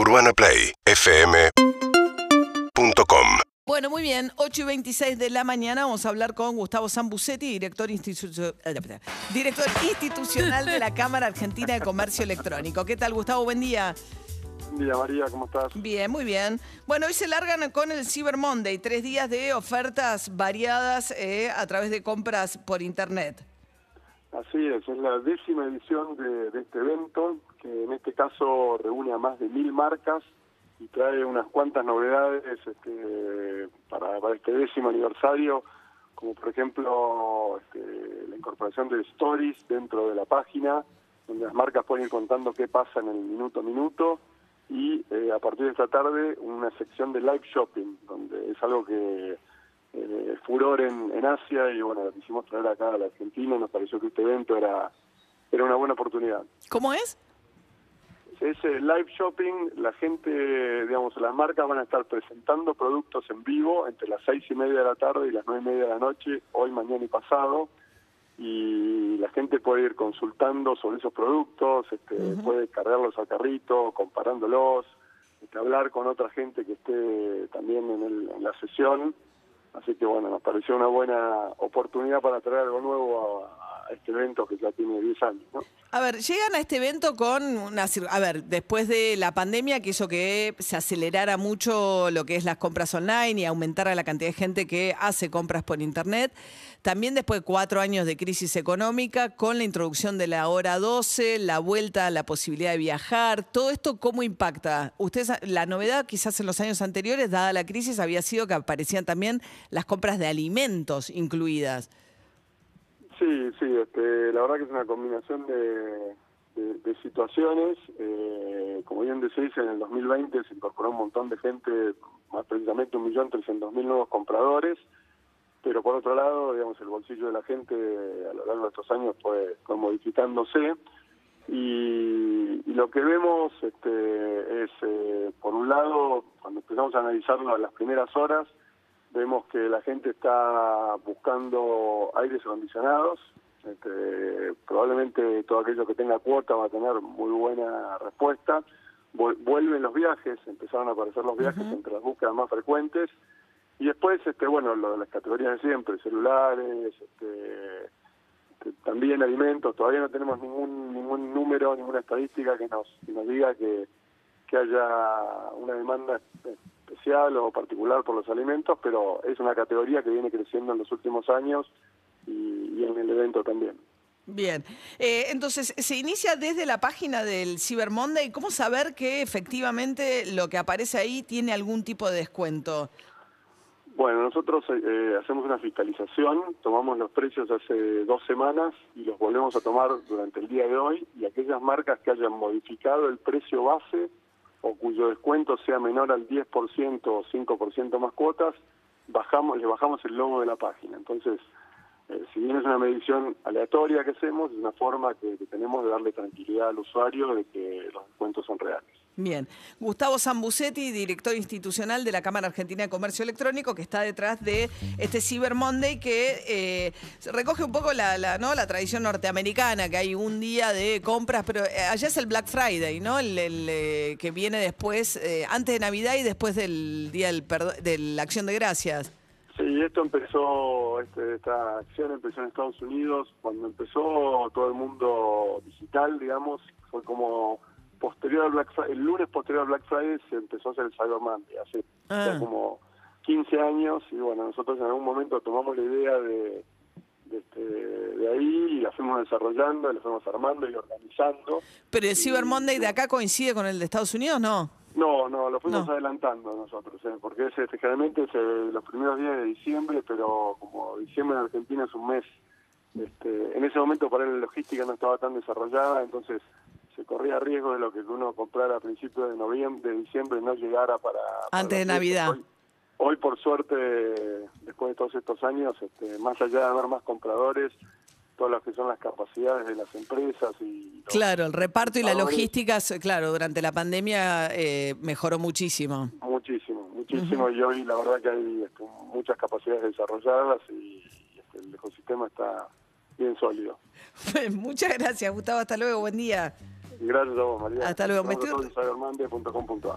UrbanaPlayFM.com Bueno, muy bien, 8 y 26 de la mañana vamos a hablar con Gustavo Zambucetti, director, institu- eh, director institucional de la Cámara Argentina de Comercio Electrónico. ¿Qué tal, Gustavo? Buen día. Buen día, María, ¿cómo estás? Bien, muy bien. Bueno, hoy se largan con el Cyber Monday, tres días de ofertas variadas eh, a través de compras por Internet. Así es, es la décima edición de, de este evento, que en este caso reúne a más de mil marcas y trae unas cuantas novedades este, para, este décimo aniversario, como por ejemplo este, la incorporación de stories dentro de la página, donde las marcas pueden ir contando qué pasa en el minuto a minuto, y eh, a partir de esta tarde una sección de live shopping, donde es algo que eh, furor en, en Asia y bueno, lo quisimos traer acá a la Argentina y nos pareció que este evento era, era una buena oportunidad. ¿Cómo es? Es eh, live shopping, la gente, digamos, las marcas van a estar presentando productos en vivo entre las seis y media de la tarde y las nueve y media de la noche, hoy, mañana y pasado, y la gente puede ir consultando sobre esos productos, este, puede cargarlos al carrito, comparándolos, este, hablar con otra gente que esté también en, el- en la sesión, así que bueno, nos pareció una buena oportunidad para traer algo nuevo a, este evento que ya tiene 10 años, ¿no? A ver, llegan a este evento con una... A ver, después de la pandemia que hizo que se acelerara mucho lo que es las compras online y aumentara la cantidad de gente que hace compras por Internet, también después de cuatro años de crisis económica, con la introducción de la hora 12, la vuelta a la posibilidad de viajar, todo esto, ¿cómo impacta? Ustedes, la novedad quizás en los años anteriores, dada la crisis, había sido que aparecían también las compras de alimentos incluidas. Sí, sí, este, la verdad que es una combinación de, de- situaciones. Eh, como bien decís, en el 2020 se incorporó un montón de gente, más precisamente 1.300.000 nuevos compradores, pero por otro lado, digamos, el bolsillo de la gente a lo largo de estos años fue, fue modificándose. Y, y lo que vemos este, es, eh, por un lado, cuando empezamos a analizarlo en las primeras horas, vemos que la gente está buscando aires acondicionados. Este, probablemente todo aquello que tenga cuota va a tener muy buena respuesta. Vuel- Vuelven los viajes, empezaron a aparecer los viajes entre las búsquedas más frecuentes. Y después, este, bueno, lo de las categorías de siempre, celulares, este, este, también alimentos. Todavía no tenemos ningún ningún número, ninguna estadística que nos, que nos diga que, que haya una demanda especial o particular por los alimentos, pero es una categoría que viene creciendo en los últimos años y, y en el evento también. Bien, Eh, entonces se inicia desde la página del Cyber Monday. ¿Cómo saber que efectivamente lo que aparece ahí tiene algún tipo de descuento? Bueno, nosotros eh, hacemos una fiscalización, tomamos los precios hace dos semanas y los volvemos a tomar durante el día de hoy y aquellas marcas que hayan modificado el precio base o cuyo descuento sea menor al 10% o 5% más cuotas, bajamos, le bajamos el logo de la página. Entonces, eh, si bien es una medición aleatoria que hacemos, es una forma que, que tenemos de darle tranquilidad al usuario de que los descuentos son reales. Bien, Gustavo Zambucetti, director institucional de la Cámara Argentina de Comercio Electrónico, que está detrás de este Cyber Monday que eh, recoge un poco la, tradición norteamericana, que hay un día de compras, pero eh, allá es el Black Friday, ¿no? El, eh, que viene después, eh, antes de Navidad y después del Día del de la Acción de Gracias. Sí, esto empezó, este, esta acción empezó en Estados Unidos, cuando empezó todo el mundo digital, digamos, fue como posterior al Black Friday, el lunes posterior al Black Friday se empezó a hacer el Cyber Monday, hace Ah. ya como 15 años, y bueno, nosotros en algún momento tomamos la idea de, de, este, de ahí y la fuimos desarrollando, la fuimos armando y organizando. Pero el Cyber Monday de acá coincide con el de Estados Unidos, ¿no? No, no, lo fuimos No. adelantando nosotros, ¿eh? porque es, este, generalmente es eh, los primeros días de diciembre, pero como diciembre en Argentina es un mes, este, en ese momento para él la logística no estaba tan desarrollada, entonces se corría riesgo de lo que uno comprara a principios de noviembre, de diciembre no llegara para... para Antes de. Navidad. Hoy, hoy, por suerte, después de todos estos años, este, más allá de haber más compradores, todas las que son las capacidades de las empresas y... Claro, el reparto y la logística, claro, durante la pandemia eh, mejoró muchísimo. Muchísimo, muchísimo. Y hoy la verdad que hay este, muchas capacidades desarrolladas y, este, el ecosistema está bien sólido. Muchas gracias, Gustavo. Hasta luego. Buen día. Gracias a vos, María. Hasta luego. Me estoy-.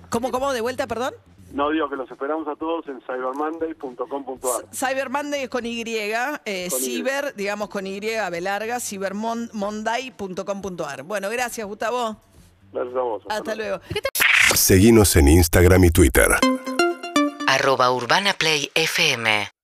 ¿Cómo, cómo? ¿De vuelta, perdón? No digo que los esperamos a todos en cybermonday.com.ar. Cyber Monday es con Y, eh, Con Y. ciber, digamos con Y, B larga, cybermonday.com.ar. Bueno, gracias, Gustavo. Gracias a vos. Hasta luego. Seguinos en Instagram y Twitter. arroba Urbana Play FM